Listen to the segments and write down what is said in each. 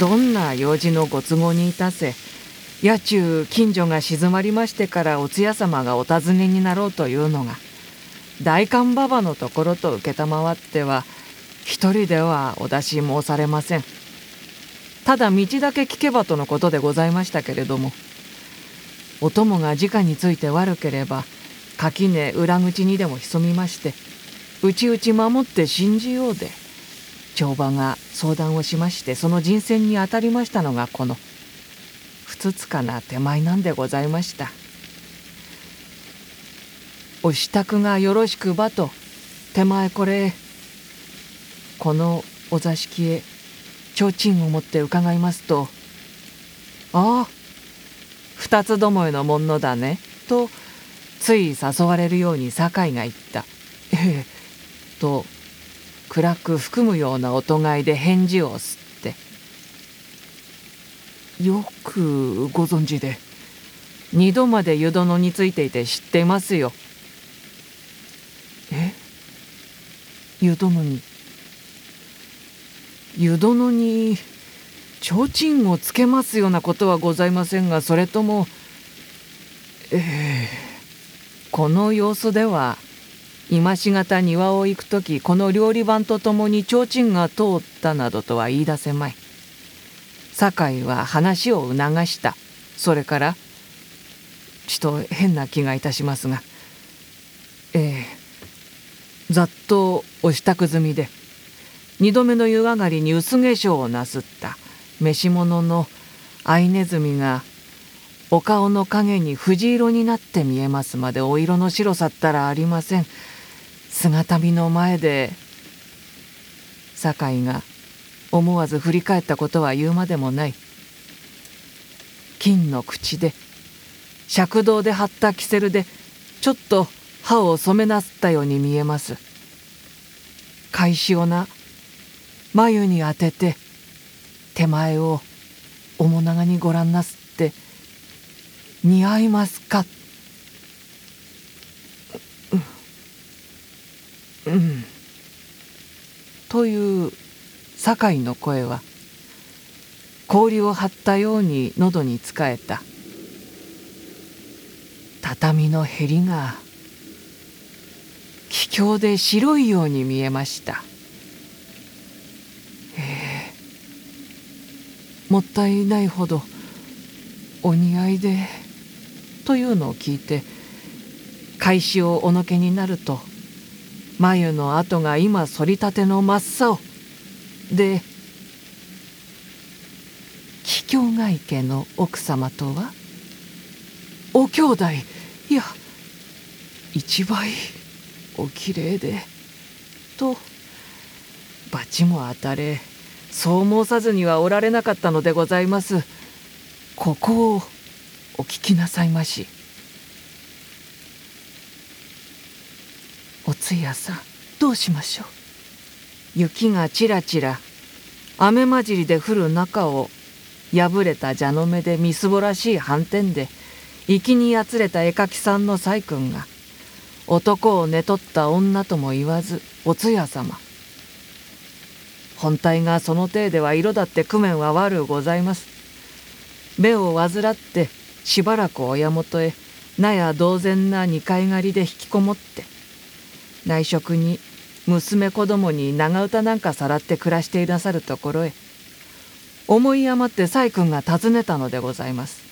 どんな用事のご都合にいたせ野中近所が静まりましてからお通夜様がお尋ねになろうというのが大官馬場のところと承っては一人ではお出し申されません。ただ道だけ聞けばとのことでございましたけれどもお供が直について悪ければ垣根裏口にでも潜みまして内々守って信じようで帳場が相談をしましてその人選に当たりましたのがこのふつつかな手前なんでございました。お支度がよろしくばと手前これこのお座敷へ提灯を持って伺いますと「ああ二つどもえのものだね」とつい誘われるように酒井が言った「ええ」と暗く含むような音がいで返事を吸って「よくご存知で。二度まで湯殿についていて知ってますよ」え？湯殿に？湯殿に提灯をつけますようなことはございませんがそれともええこの様子では今しがた庭を行く時この料理番とともに提灯が通ったなどとは言い出せまい。酒井は話を促した。それからちと変な気がいたしますがええざっとお支度済みで二度目の湯上がりに薄化粧をなすった。召し物のアイネズミがお顔の影に藤色になって見えますまでお色の白さったらありません。姿見の前で酒井が思わず振り返ったことは言うまでもない。金の口で赤銅で張ったキセルでちょっと歯を染めなすったように見えます。返しをな眉に当てて手前を面長にご覧なすって似合いますか？うん、という酒井の声は氷を張ったように喉につかえた畳のへりが気境で白いように見えました。ええ。もったいないほどお似合いでというのを聞いて開始をおのけになると眉の跡が今反りたての真っ青。で桔梗ヶ池の奥様とは？お兄弟。いや一倍おきれいで。と罰も当たれそう申さずにはおられなかったのでございます。ここをお聞きなさいまし。お通夜さんどうしましょう？雪がちらちら雨混じりで降る中を破れた蛇の目でみすぼらしい斑点で粋にやつれた絵描きさんの細君が男を寝取った女とも言わずお通夜様。本体がその程では色だって工面は悪うございます。目を患ってしばらく親元へ納や同然な二階狩りで引きこもって内職に娘子供に長唄なんかさらって暮らしていなさるところへ思い余って細君が訪ねたのでございます。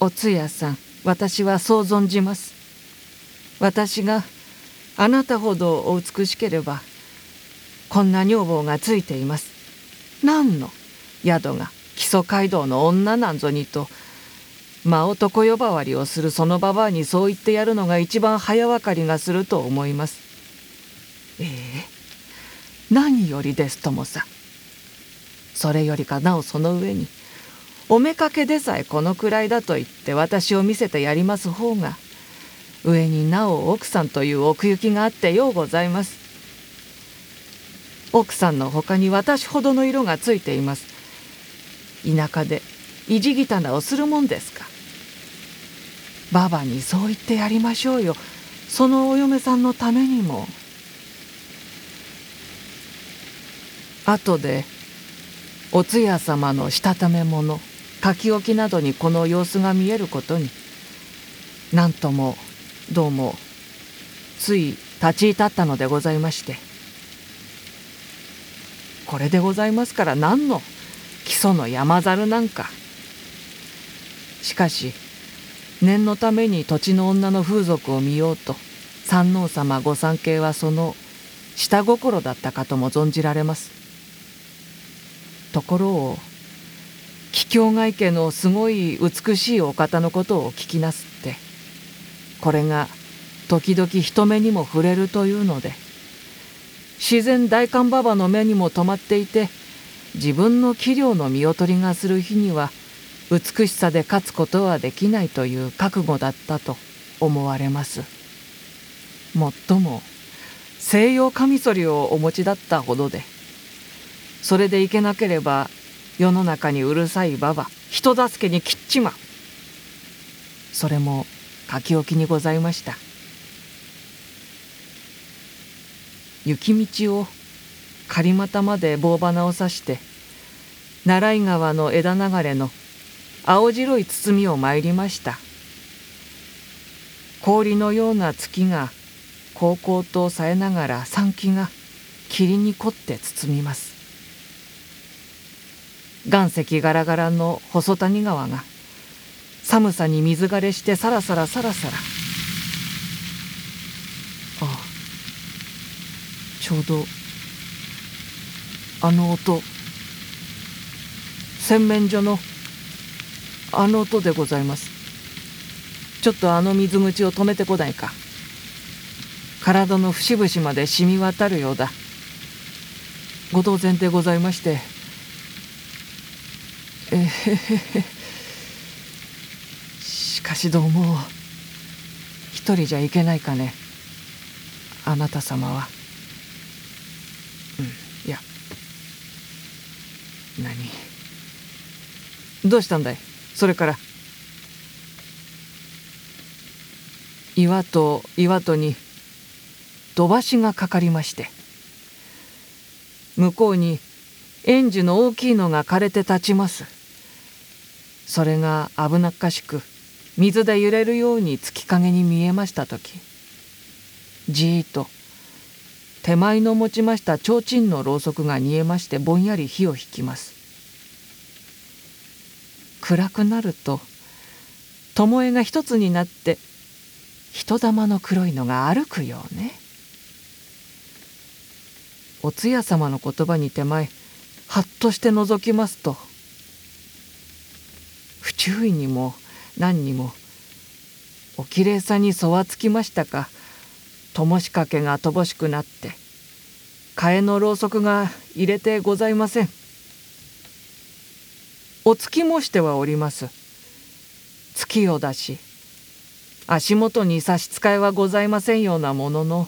お通夜さん私はそう存じます。私があなたほどお美しければこんな女房がついています。何の宿が木曽街道の女なんぞにと真男呼ばわりをするそのばばあにそう言ってやるのが一番早分かりがすると思います。ええ何よりですともさ。それよりかなおその上におめかけでさえこのくらいだと言って私を見せてやります方が上になお奥さんという奥行きがあってようございます。奥さんのほかに私ほどの色がついています。田舎で意地汚をするもんですか。ババにそう言ってやりましょうよそのお嫁さんのためにも。後でお通夜様のしたため者書き置きなどにこの様子が見えることに何ともどうもつい立ち至ったのでございまして。これでございますから何の基礎の山猿なんか。しかし念のために土地の女の風俗を見ようと山王様御三家はその下心だったかとも存じられます。ところを桔梗外家のすごい美しいお方のことを聞きなすってこれが時々人目にも触れるというので自然大観馬場の目にも止まっていて自分の器量の見劣りがする日には美しさで勝つことはできないという覚悟だったと思われます。もっとも西洋カミソリをお持ちだったほどでそれでいけなければ世の中にうるさい馬場人助けにきっちまそれも書き置きにございました。雪道を狩俣まで棒花を刺して奈良井川の枝流れの青白い包みを参りました。氷のような月が高々とさえながら山気が霧に凝って包みます。岩石ガラガラの細谷川が寒さに水枯れしてさらさらさらさらああちょうどあの音洗面所のあの音でございます。ちょっとあの水口を止めてこないか。体の節々まで染み渡るようだ。ご当然でございまして。えへへへ。しかしどうも。一人じゃいけないかね。あなた様は。うん。いや。何？どうしたんだい？それから岩と岩とに土橋がかかりまして向こうに園児の大きいのが枯れて立ちます。それが危なっかしく水で揺れるように月影に見えました時じーっと手前の持ちました提灯のろうそくが煮えましてぼんやり火を引きます。暗くなると巴が一つになって人玉の黒いのが歩くようね。お通夜様の言葉に手前はっとして覗きますと不注意にも何にもおきれいさにそわつきましたか。灯しかけが乏しくなって替えのろうそくが入れてございません。お月もしてはおります。月を出し足元に差し支えはございませんようなものの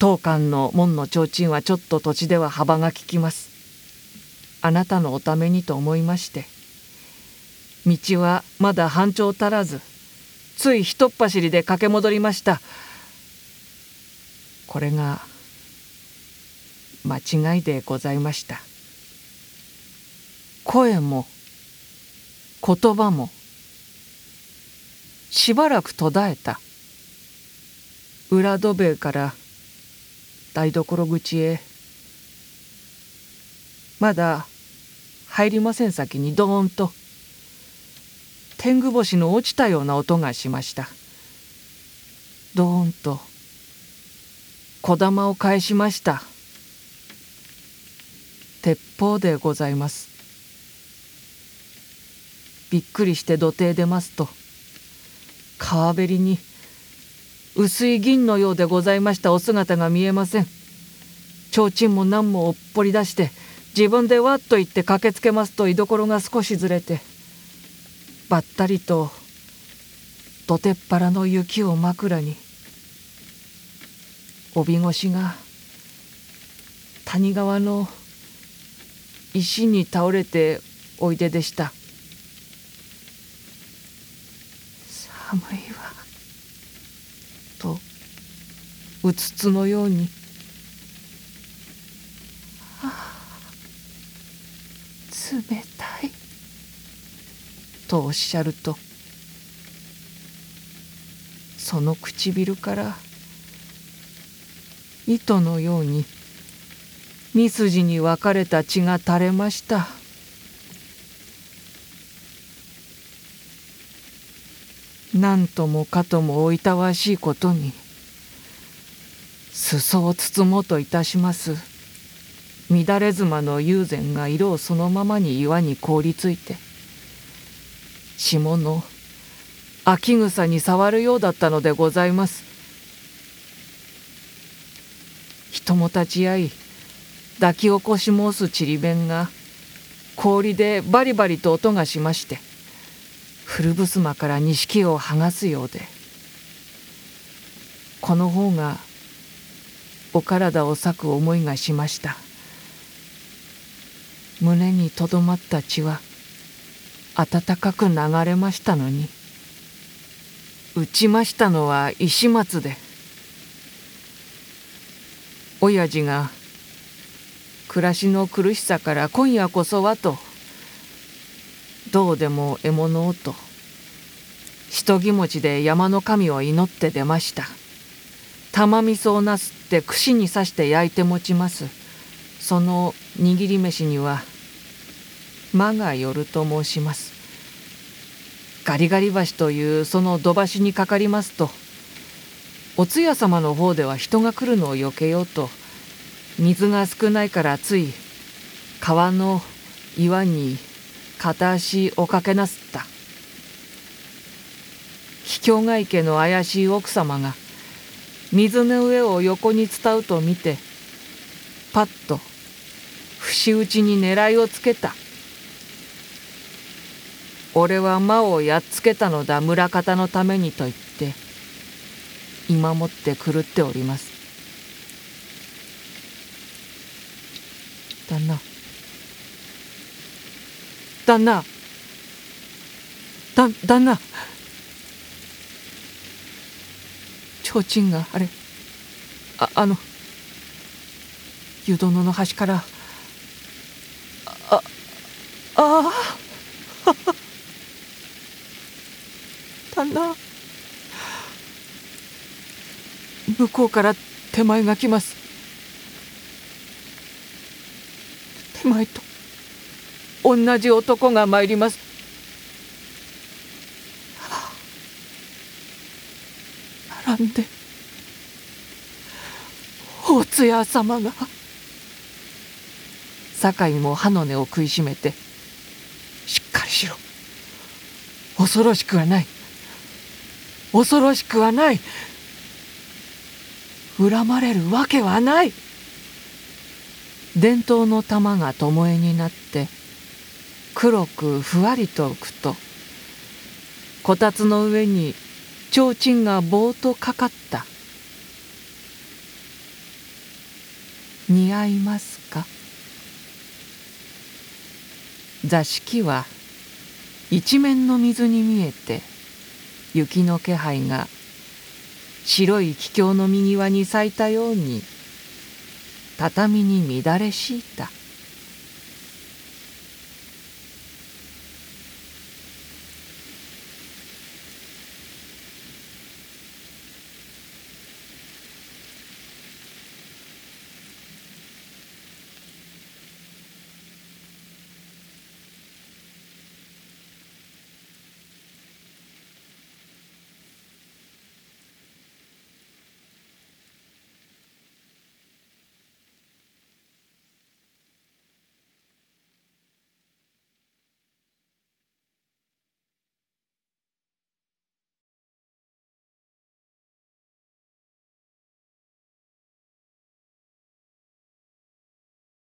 当館の門の提灯はちょっと土地では幅が利きます。あなたのおためにと思いまして道はまだ半丁足らずついひとっ走りで駆け戻りました。これが間違いでございました。声も言葉もしばらく途絶えた。裏戸塀から台所口へ。まだ入りません先にドーンと。天狗星の落ちたような音がしました。ドーンと。小玉を返しました。鉄砲でございます。びっくりして土手へ出ますと川べりに薄い銀のようでございましたお姿が見えません。提灯も何もおっぽり出して自分でわっと言って駆けつけますと居所が少しずれてばったりと土手っ腹の雪を枕に帯越しが谷川の石に倒れておいででした。寒いわとうつつのようにあ冷たい」とおっしゃるとその唇から糸のように二筋に分かれた血が垂れました。何ともかともおいたわしいことに裾を包もうといたします。乱れ妻の友禅が色をそのままに岩に凍りついて霜の秋草に触るようだったのでございます。人も立ち会い抱き起こし申すちりべんが氷でバリバリと音がしまして古襖から錦を剥がすようでこの方がお体を裂く思いがしました。胸にとどまった血は温かく流れましたのに打ちましたのは石松で親父が暮らしの苦しさから今夜こそはとどうでも獲物をと。人気持ちで山の神を祈って出ました。玉味噌をなすって串に刺して焼いて持ちます。その握り飯には間がよると申します。ガリガリ橋というその土橋にかかりますとお通夜様の方では人が来るのをよけようと水が少ないからつい川の岩に片足をかけなすった。秘境外家の怪しい奥様が水の上を横に伝うと見てパッと節打ちに狙いをつけた。俺は魔をやっつけたのだ村方のためにと言って今もって狂っております。旦那。旦那。だ旦那。提灯があれ。ああの。湯殿の端から。あああ 旦那。向こうから手前が来ます。手前と。同じ男が参ります。並んで大津屋様が。酒井も歯の根を食いしめてしっかりしろ。恐ろしくはない。恐ろしくはない。恨まれるわけはない。伝統の玉が巴になって黒くふわりと浮くとこたつの上に提灯がぼーっとかかった。似合いますか？座敷は一面の水に見えて雪の気配が白い桔梗の右輪に咲いたように畳に乱れ敷いた。